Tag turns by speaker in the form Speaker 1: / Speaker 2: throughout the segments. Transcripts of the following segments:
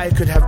Speaker 1: I could have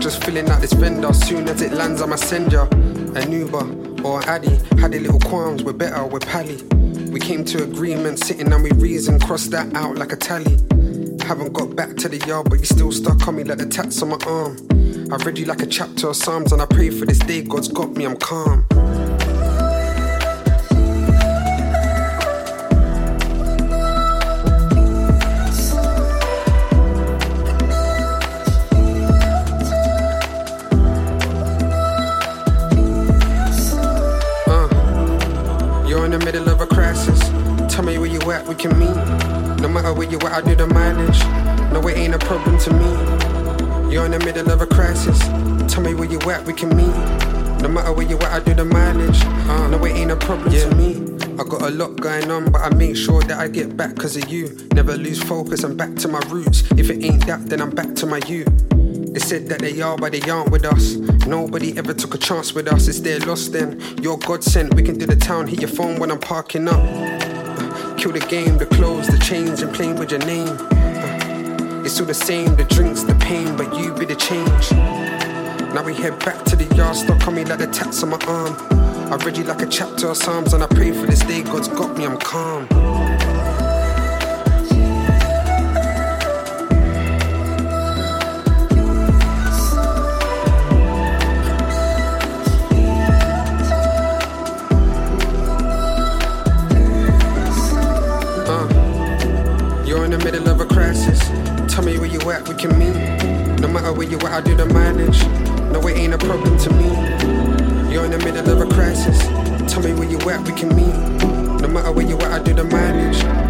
Speaker 2: just filling out this vendor. Soon as it lands, I'ma send ya an Uber or Addy. Had a little qualms, we're better, we're pally. We came to agreement, sitting and we reason, cross that out like a tally. Haven't got back to the yard, but you still stuck on me like the tats on my arm. I read you like a chapter of Psalms, and I pray for this day. God's got me, I'm calm. We can meet. No matter where you at, I do the mileage. No, it ain't a problem to me. You're in the middle of a crisis. Tell me where you at, we can meet. No matter where you at, I do the mileage. Uh, no, it ain't a problem to me. I got a lot going on, but I make sure that I get back cause of you. Never lose focus, I'm back to my roots. If it ain't that, then I'm back to my you. They said that they are, but they aren't with us. Nobody ever took a chance with us. It's their loss then. You're God sent. We can do the town, hit your phone when I'm parking up. Kill the game, the clothes, the chains, and playing with your name. It's all the same, the drinks, the pain, but you be the change. Now we head back to the yard, on me like the tats on my arm. I read you like a chapter of Psalms, and I pray for this day. God's got me, I'm calm. At, we can meet. No matter where you at, I do the mileage. No, it ain't a problem to me. You're in the middle of a crisis. Tell me where you at, we can meet. No matter where you at, I do the mileage.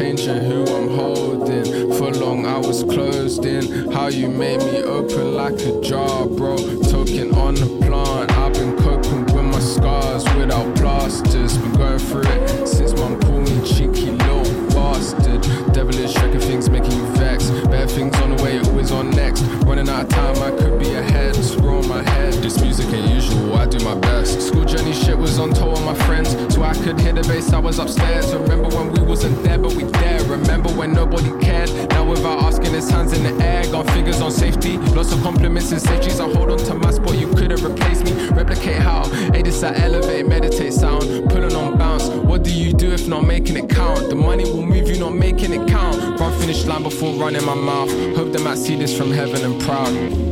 Speaker 3: In who I'm holding. For long I was closed in. How you made me open like a jar, bro. Talking on could hear the bass, I was upstairs. Remember when we wasn't there, but we there. Remember when nobody cared. Now without asking, it's hands in the air. Got fingers on safety. Lots of compliments and safeties. I hold on to my spot, you couldn't replace me. Replicate how. This I elevate, meditate sound. Pulling on bounce. What do you do if not making it count? The money will move you, not making it count. Run finish line before running my mouth. Hope they might see this from heaven and proud.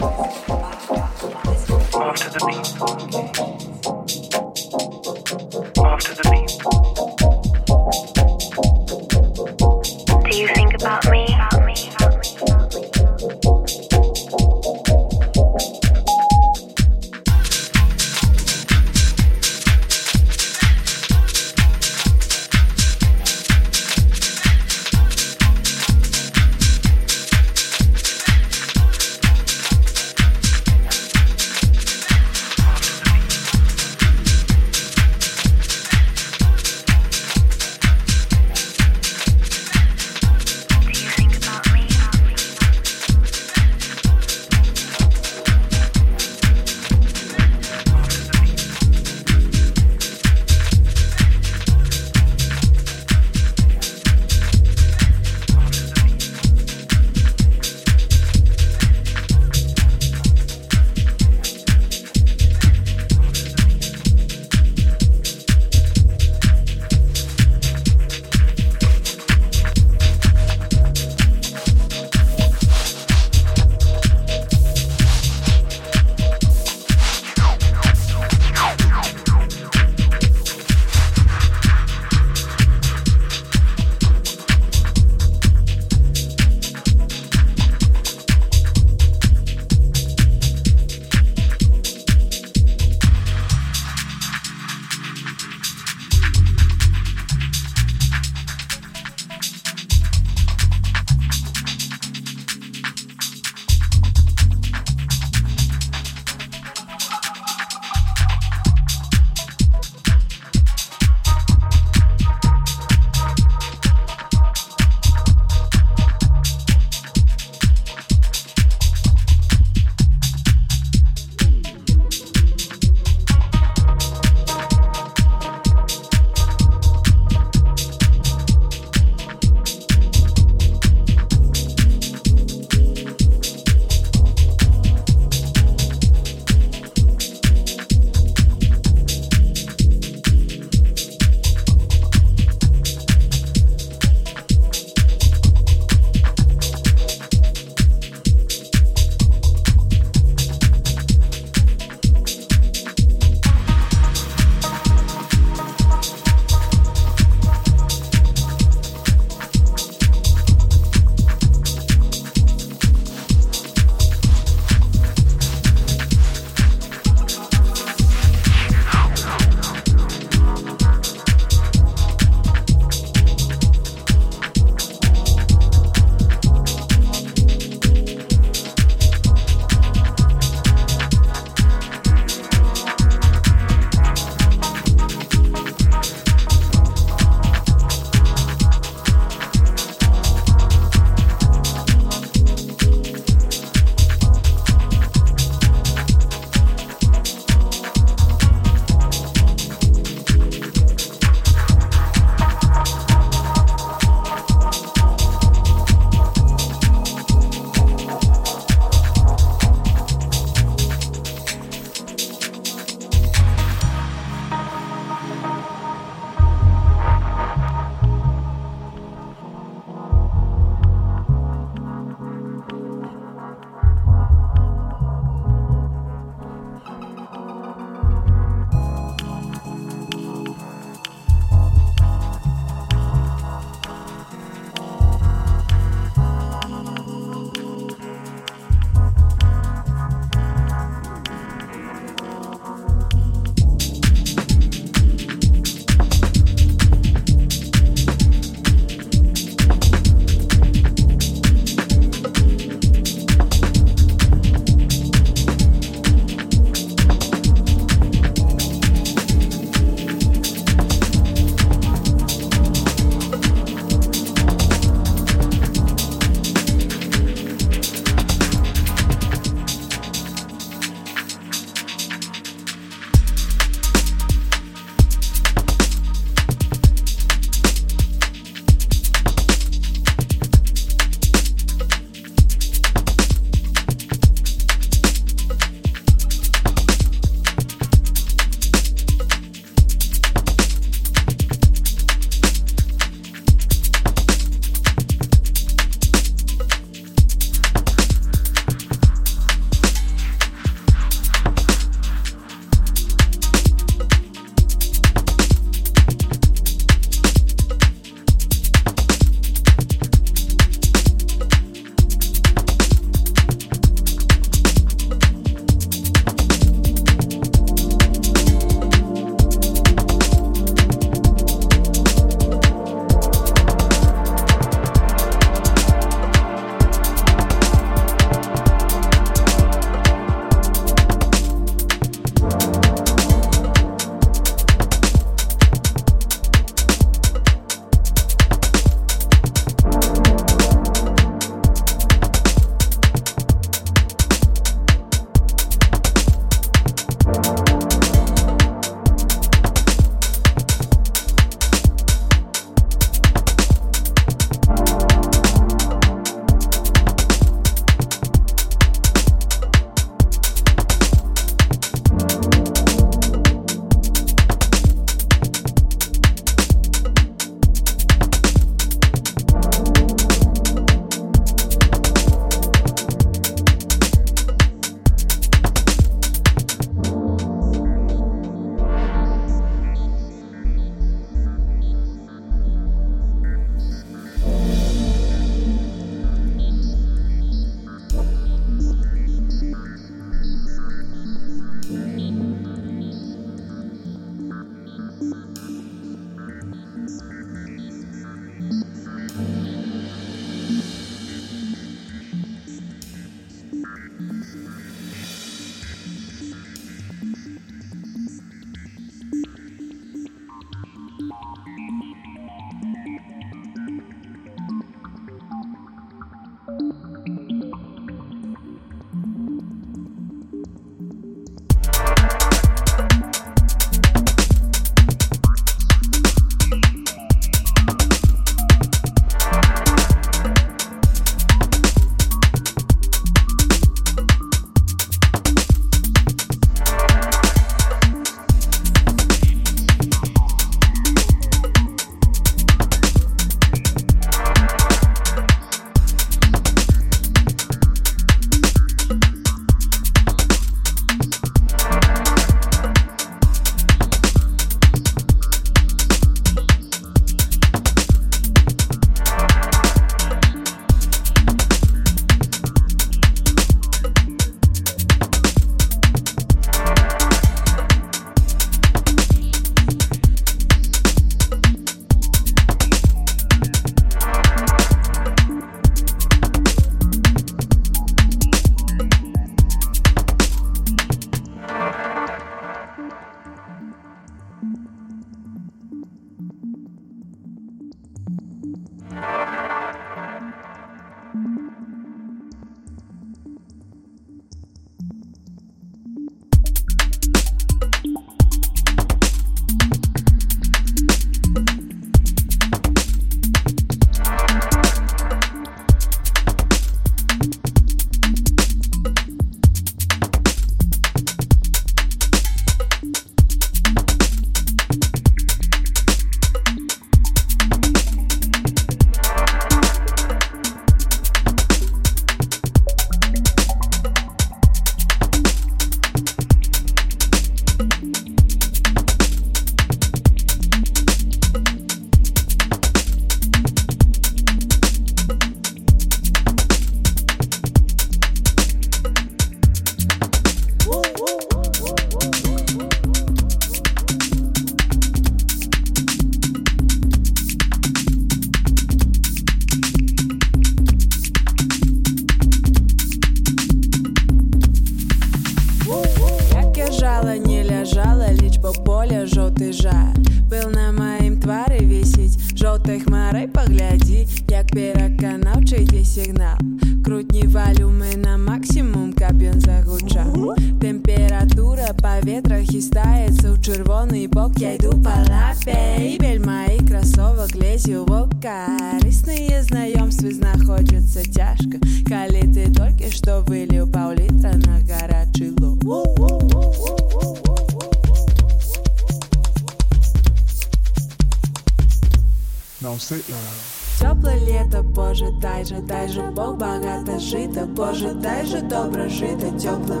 Speaker 4: теплым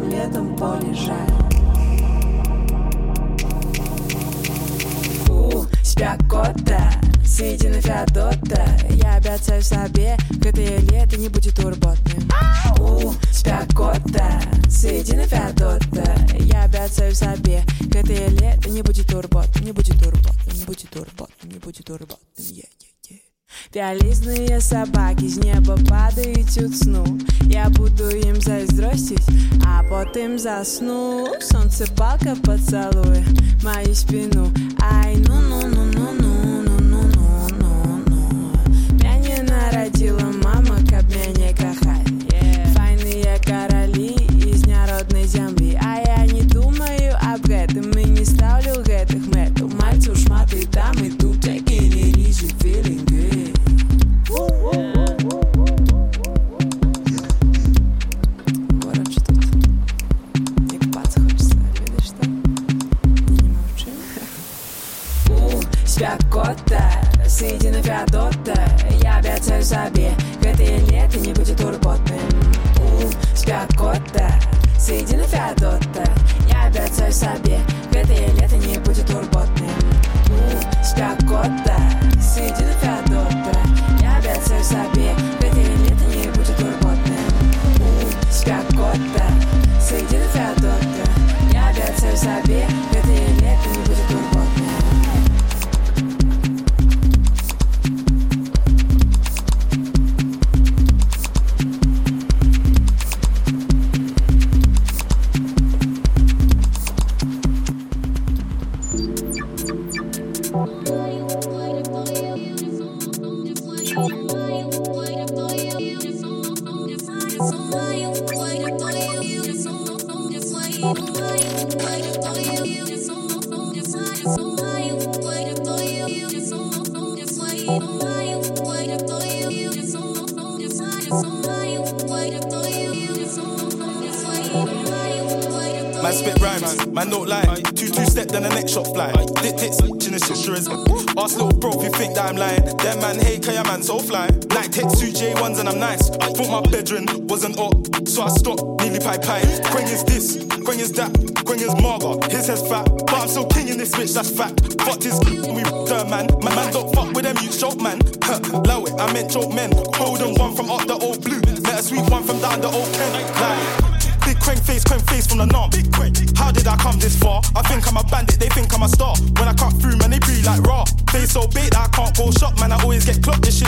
Speaker 4: тем заснул Солнце палка поцелуй мою спину.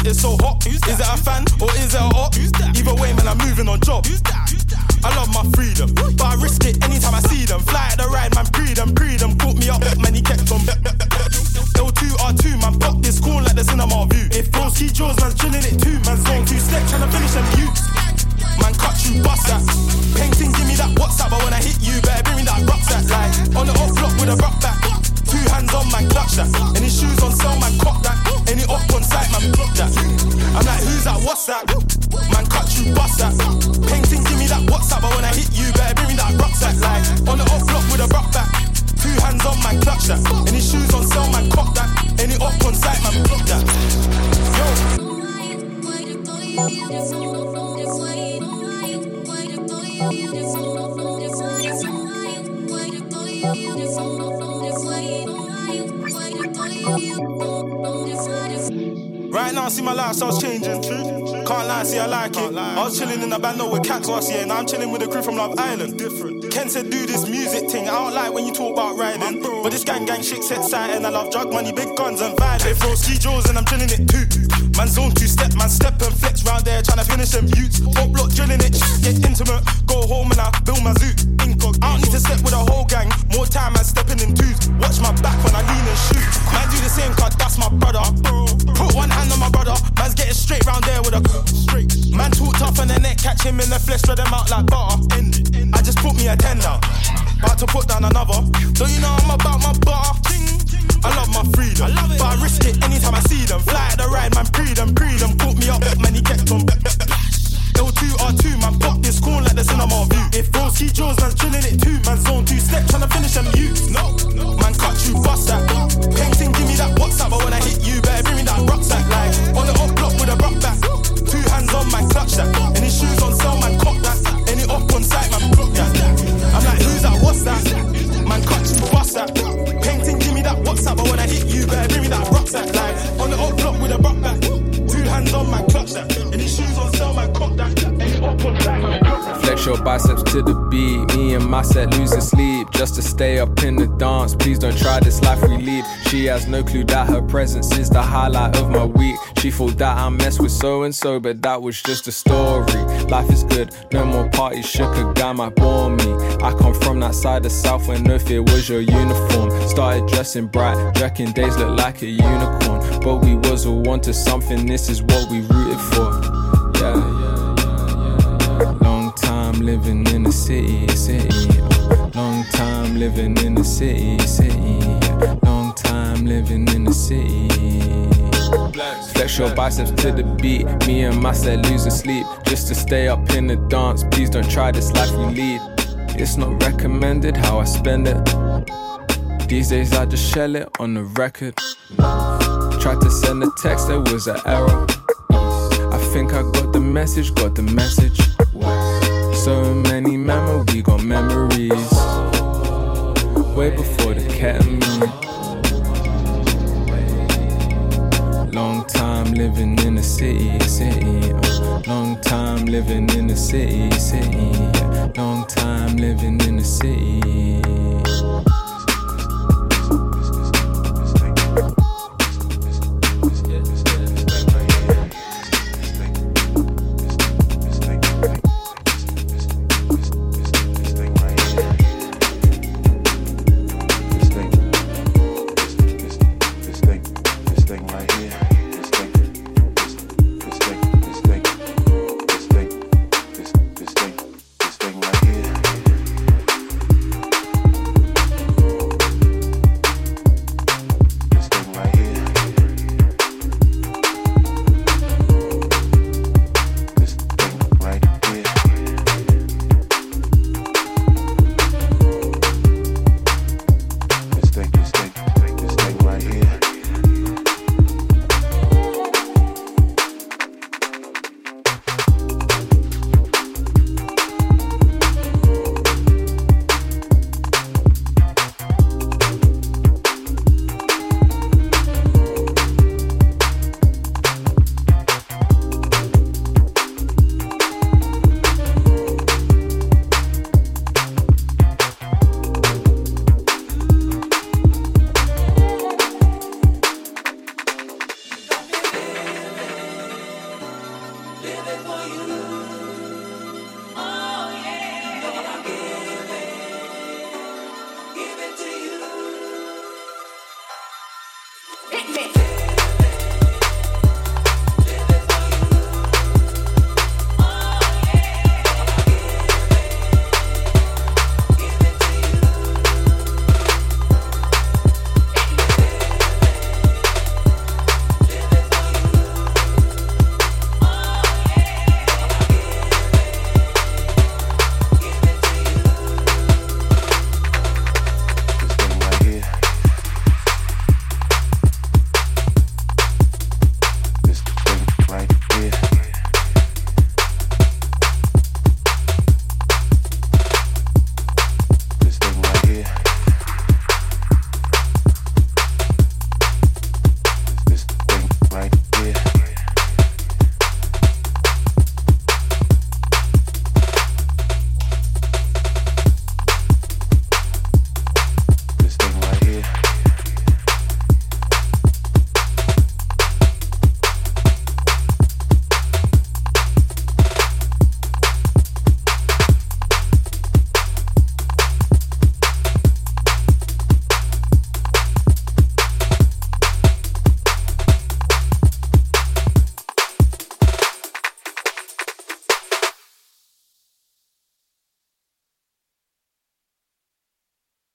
Speaker 5: It's so hot. Is it a fan or is it a hot? Either way, man, I'm moving on job. I love my freedom, but I risk it anytime I see them. Fly at the ride, man, breed them, breed them. Caught me up, man, he kept on. L2R2, man, Fuck this corn like the cinema view. If bros see Jaws, man's chilling it was chilling in the band with cats last year, now I'm chilling with a crew from Love Island. Different. Ken said do this music thing. I don't like when you talk about riding, but this gang gang shit set and I love drug money, big guns and violence. They throw ski jaws and I'm chilling it too. Man zone two step, man step and flex round there, trying to finish them buttes. Top block drilling it, get intimate, go home and I build my zoo. Incog. I don't need to step with a whole gang, more time man stepping in twos. Watch my back when I lean and shoot. Man do the same cause that's my brother. Put one hand on my brother, man's getting straight round there with a straight. Man talk tough and the neck, catch him in the flesh, spread them out like butter. I just put me a ten tender, about to put down another. So you know I'm about my butter. I love my freedom, I love it. but I risk it anytime I see them. Fly at the ride, man, pre them, pre them. Put me up, man, he kept on. L2 R2, man, pop this cool like the cinema view. If bros see Jaws, man's chilling it too. Man, zone two step, trying to finish them you. No, no, man, cut you, bust that. Painting, give me that WhatsApp, but when I hit you, better bring me that rucksack. Like, on the up block with a rock back. Two hands on, my clutch that.
Speaker 3: Biceps to the beat. Me and my set losing sleep just to stay up in the dance. Please don't try this life we lead. She has no clue that her presence is the highlight of my week. She thought that I messed with so and so, but that was just a story. Life is good, no more parties. Shook a guy might bore me. I come from that side of South where no fear was your uniform. Started dressing bright, Jacking days look like a unicorn. But we was all wanted something. This is what we rooted for. Living in the city, city. Long time living in the city, city. Long time living in the city. Flex your biceps to the beat. Me and my set losing sleep just to stay up in the dance. Please don't try this life we lead. It's not recommended how I spend it. These days I just shell it on the record. Tried to send a text, there was an error. I think I got the message, got the message. So many memories, got memories. Way before the ketamine. Long time living in the city, city. Long time living in the city, city. Long time living in the city.